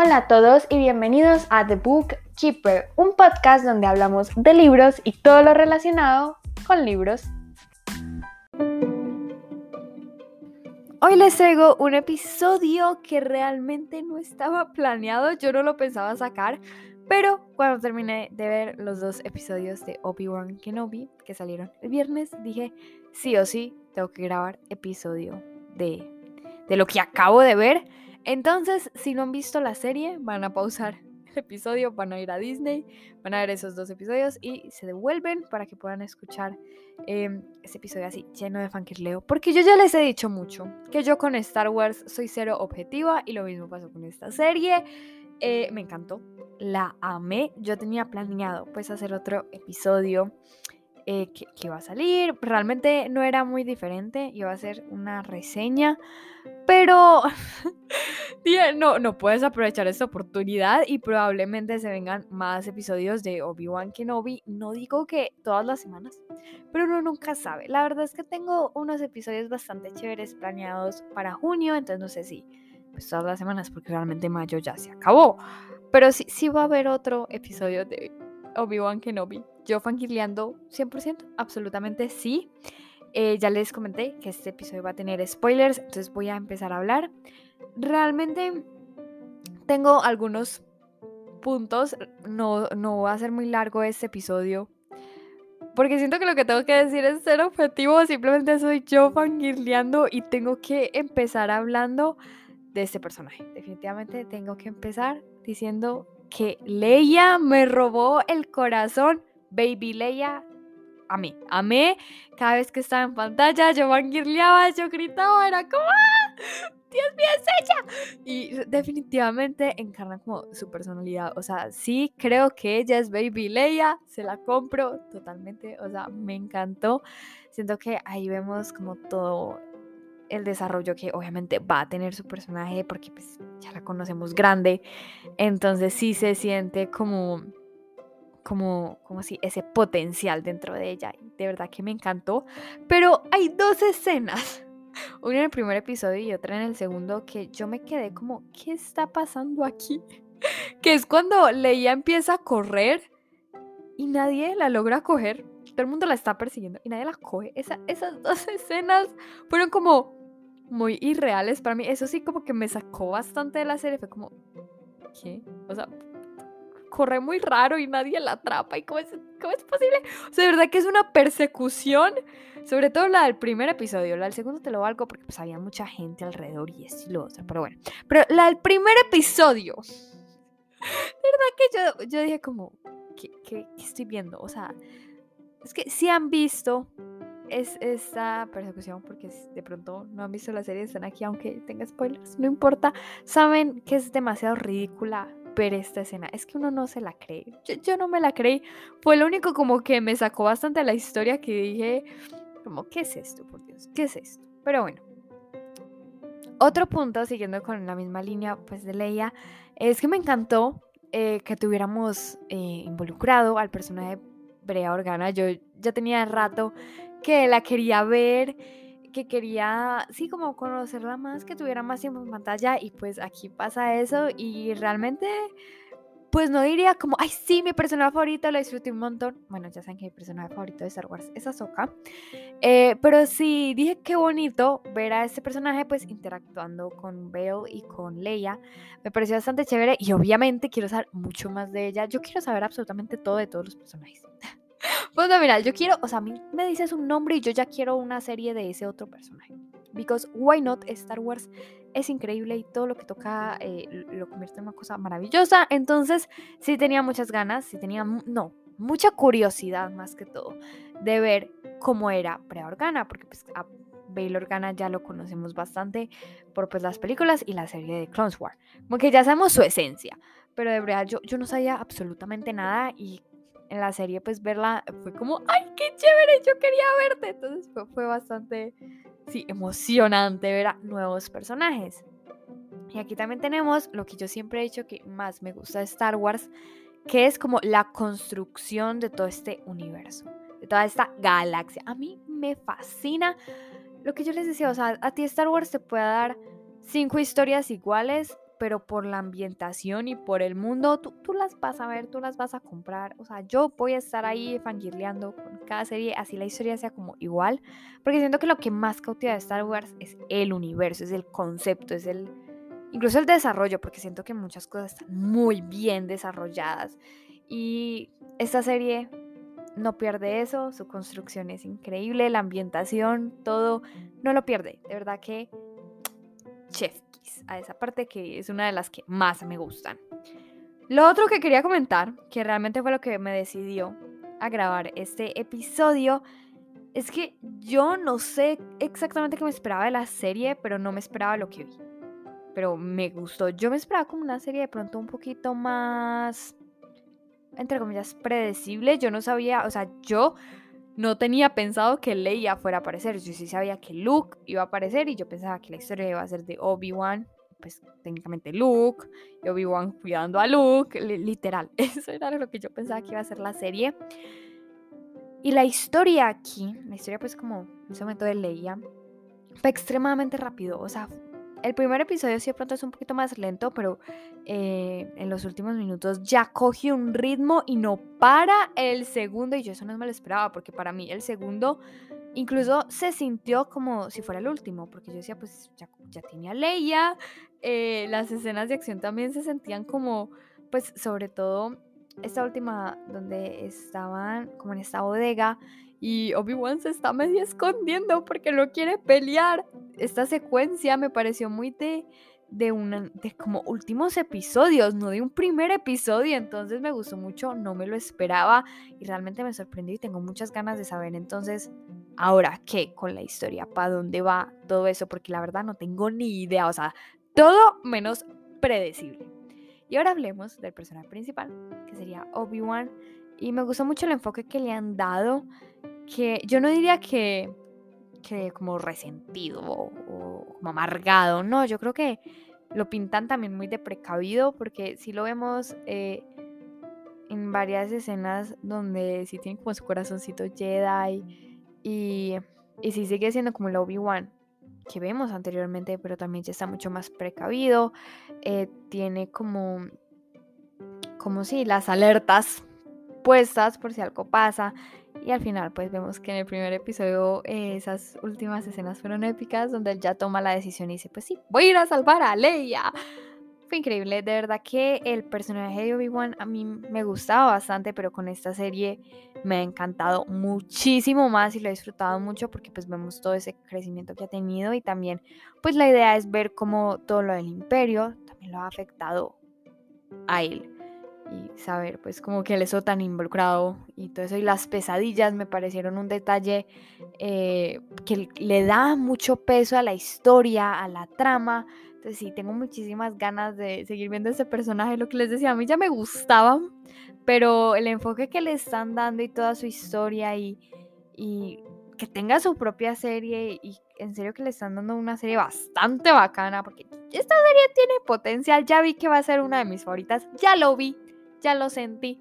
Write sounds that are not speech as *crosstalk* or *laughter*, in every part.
Hola a todos y bienvenidos a The Book Keeper, un podcast donde hablamos de libros y todo lo relacionado con libros. Hoy les traigo un episodio que realmente no estaba planeado, yo no lo pensaba sacar, pero cuando terminé de ver los dos episodios de Obi-Wan Kenobi que salieron el viernes, dije, sí o sí, tengo que grabar episodio de, de lo que acabo de ver. Entonces, si no han visto la serie, van a pausar el episodio, van a ir a Disney, van a ver esos dos episodios y se devuelven para que puedan escuchar eh, ese episodio así, lleno de fangirleo. Porque yo ya les he dicho mucho que yo con Star Wars soy cero objetiva y lo mismo pasó con esta serie. Eh, me encantó, la amé. Yo tenía planeado pues hacer otro episodio eh, que, que, iba a salir. Realmente no era muy diferente, iba a ser una reseña, pero *laughs* no, no puedes aprovechar esta oportunidad y probablemente se vengan más episodios de Obi-Wan Kenobi. No digo que todas las semanas, pero uno nunca sabe. La verdad es que tengo unos episodios bastante chéveres planeados para junio, entonces no sé si pues todas las semanas porque realmente mayo ya se acabó. Pero sí, sí va a haber otro episodio de Obi-Wan Kenobi. Yo fangirleando 100%, absolutamente sí. Eh, ya les comenté que este episodio va a tener spoilers, entonces voy a empezar a hablar. Realmente tengo algunos puntos, no, no va a ser muy largo este episodio, porque siento que lo que tengo que decir es ser objetivo, simplemente soy yo fangirleando y tengo que empezar hablando de este personaje. Definitivamente tengo que empezar diciendo que Leia me robó el corazón. Baby Leia, a mí. Amé cada vez que estaba en pantalla, yo fangirleaba, yo gritaba, era como ¡Ah! Dios mío, es ella. Y definitivamente encarna como su personalidad. O sea, sí creo que ella es Baby Leia, se la compro totalmente. O sea, me encantó. Siento que ahí vemos como todo el desarrollo que obviamente va a tener su personaje porque pues ya la conocemos grande. Entonces sí se siente como como, como si ese potencial dentro de ella. De verdad que me encantó. Pero hay dos escenas, una en el primer episodio y otra en el segundo, que yo me quedé como, ¿qué está pasando aquí? *laughs* que es cuando Leia empieza a correr y nadie la logra coger. Todo el mundo la está persiguiendo y nadie la coge. esas *laughs* dos escenas fueron como muy irreales para mí. Eso sí como que me sacó bastante de la serie. Fue como, ¿qué? O sea, corre muy raro y nadie la atrapa. ¿Y cómo es, cómo es posible? O sea, de verdad que es una persecución. Sobre todo la del primer episodio. La del segundo te lo valgo porque pues había mucha gente alrededor y es lo otro. Pero bueno. Pero la del primer episodio. *laughs* Verdad que yo, yo dije como, ¿qué, qué, qué estoy viendo? O sea, es que si han visto es esta persecución porque de pronto no han visto la serie, están aquí aunque tenga spoilers, no importa, saben que es demasiado ridícula ver esta escena. Es que uno no se la cree. Yo, no me la creí. Fue lo único como que me sacó bastante la historia que dije, como, ¿qué es esto, por Dios? ¿Qué es esto? Pero bueno. Otro punto, siguiendo con la misma línea pues de Leia, es que me encantó eh, que tuviéramos eh, involucrado al personaje Brea Organa. Yo ya tenía rato que la quería ver que quería, sí, como conocerla más, que tuviera más tiempo en pantalla y pues aquí pasa eso y realmente, pues no diría como, ay, sí, mi personaje favorito, lo disfruté un montón. Bueno, ya saben que mi personaje favorito de Star Wars es Ahsoka. Eh, pero sí, dije qué bonito ver a este personaje pues interactuando con Bale y con Leia. Me pareció bastante chévere y obviamente quiero saber mucho más de ella. Yo quiero saber absolutamente todo de todos los personajes. Pues mira, yo quiero, o sea, a mí me dices un nombre y yo ya quiero una serie de ese otro personaje. Because why not? Star Wars es increíble y todo lo que toca eh, lo convierte en una cosa maravillosa. Entonces, sí tenía muchas ganas, sí tenía, no, mucha curiosidad más que todo de ver cómo era Brea Organa, porque pues a Bail Organa ya lo conocemos bastante por pues las películas y la serie de Clone Wars. Como que ya sabemos su esencia, pero de verdad yo, yo no sabía absolutamente nada y en la serie, pues verla fue como, ¡ay, qué chévere! Yo quería verte. Entonces fue, bastante, sí, emocionante ver a nuevos personajes. Y aquí también tenemos lo que yo siempre he dicho que más me gusta de Star Wars, que es como la construcción de todo este universo, de toda esta galaxia. A mí me fascina lo que yo les decía, o sea, a ti Star Wars te puede dar cinco historias iguales, pero por la ambientación y por el mundo, tú, tú, las vas a ver, tú las vas a comprar. O sea, yo voy a estar ahí fangirleando con cada serie, así la historia sea como igual, porque siento que lo que más cautiva de Star Wars es el universo, es el concepto, es el... Incluso el desarrollo, porque siento que muchas cosas están muy bien desarrolladas. Y esta serie no pierde eso, su construcción es increíble, la ambientación, todo, no lo pierde. De verdad que chef a esa parte que es una de las que más me gustan. Lo otro que quería comentar, que realmente fue lo que me decidió a grabar este episodio, es que yo no sé exactamente qué me esperaba de la serie, pero no me esperaba lo que vi. Pero me gustó. Yo me esperaba como una serie de pronto un poquito más, entre comillas, predecible. Yo no sabía, o sea, yo no tenía pensado que Leia fuera a aparecer. Yo sí sabía que Luke iba a aparecer y yo pensaba que la historia iba a ser de Obi-Wan, pues técnicamente Luke, y Obi-Wan cuidando a Luke, literal. *laughs* Eso era lo que yo pensaba que iba a ser la serie. Y la historia aquí, la historia pues como en ese momento de Leia, fue extremadamente rápido. O sea, el primer episodio sí de pronto es un poquito más lento, pero eh, en los últimos minutos ya coge un ritmo y no para el segundo. Y yo eso no me lo esperaba, porque para mí el segundo incluso se sintió como si fuera el último, porque yo decía, pues ya, tenía Leia. Eh, las escenas de acción también se sentían como, pues sobre todo esta última donde estaban como en esta bodega y Obi-Wan se está medio escondiendo porque no quiere pelear. Esta secuencia me pareció muy de, de, una, de como últimos episodios, no de un primer episodio. Entonces me gustó mucho, no me lo esperaba y realmente me sorprendió y tengo muchas ganas de saber entonces ahora qué con la historia, para dónde va todo eso, porque la verdad no tengo ni idea, o sea, todo menos predecible. Y ahora hablemos del personaje principal, que sería Obi-Wan. Y me gustó mucho el enfoque que le han dado que yo no diría que, que como resentido o, como amargado, no, yo creo que lo pintan también muy de precavido porque si lo vemos eh, en varias escenas donde sí tiene como su corazoncito Jedi y, y sí sigue siendo como el Obi-Wan que vemos anteriormente, pero también ya está mucho más precavido, eh, tiene como, como si las alertas puestas por si algo pasa y al final pues vemos que en el primer episodio eh, esas últimas escenas fueron épicas donde él ya toma la decisión y dice pues sí, voy a ir a salvar a Leia. Fue increíble, de verdad que el personaje de Obi-Wan a mí me gustaba bastante, pero con esta serie me ha encantado muchísimo más y lo he disfrutado mucho porque pues vemos todo ese crecimiento que ha tenido y también pues la idea es ver cómo todo lo del imperio también lo ha afectado a él y saber pues como que él eso tan involucrado y todo eso y las pesadillas me parecieron un detalle eh, que le da mucho peso a la historia, a la trama. Entonces sí, tengo muchísimas ganas de seguir viendo ese personaje. Lo que les decía, a mí ya me gustaba, pero el enfoque que le están dando y toda su historia y, y que tenga su propia serie y en serio que le están dando una serie bastante bacana porque esta serie tiene potencial. Ya vi que va a ser una de mis favoritas. Ya lo vi ya lo sentí.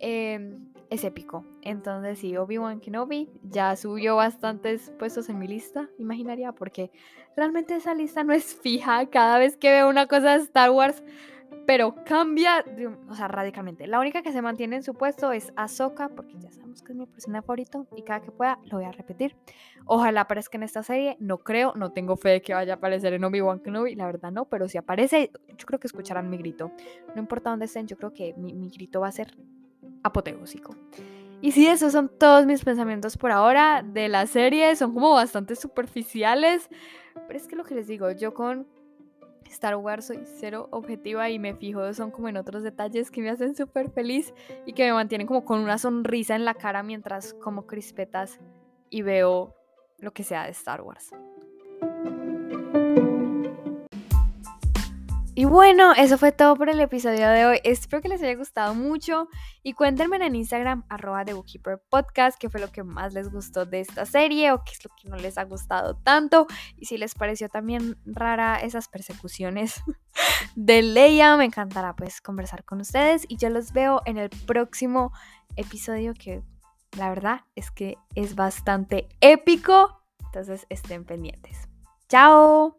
Em, es épico. Entonces, sí, Obi-Wan Kenobi ya subió bastantes puestos en mi lista imaginaria, porque realmente esa lista no es fija cada vez que veo una cosa de Star Wars pero cambia, o sea, radicalmente. La única que se mantiene en su puesto es Ahsoka, porque ya sabemos que es mi personaje favorito y cada que pueda lo voy a repetir. Ojalá aparezca en esta serie, no creo, no tengo fe de que vaya a aparecer en Obi-Wan Kenobi, la verdad no, pero si aparece, yo creo que escucharán mi grito. No importa dónde estén, yo creo que mi, mi grito va a ser apoteósico. Y sí, esos son todos mis pensamientos por ahora de la serie, son como bastante superficiales, pero es que lo que les digo, yo con Star Wars soy cero objetiva y me fijo son como en otros detalles que me hacen súper feliz y que me mantienen como con una sonrisa en la cara mientras como crispetas y veo lo que sea de Star Wars. Y bueno, eso fue todo por el episodio de hoy. Espero que les haya gustado mucho y cuéntenme en Instagram arroba The Bookkeeper Podcast qué fue lo que más les gustó de esta serie o qué es lo que no les ha gustado tanto y si les pareció también rara esas persecuciones *laughs* de Leia, me encantará pues conversar con ustedes y yo los veo en el próximo episodio que la verdad es que es bastante épico, entonces estén pendientes. ¡Chao!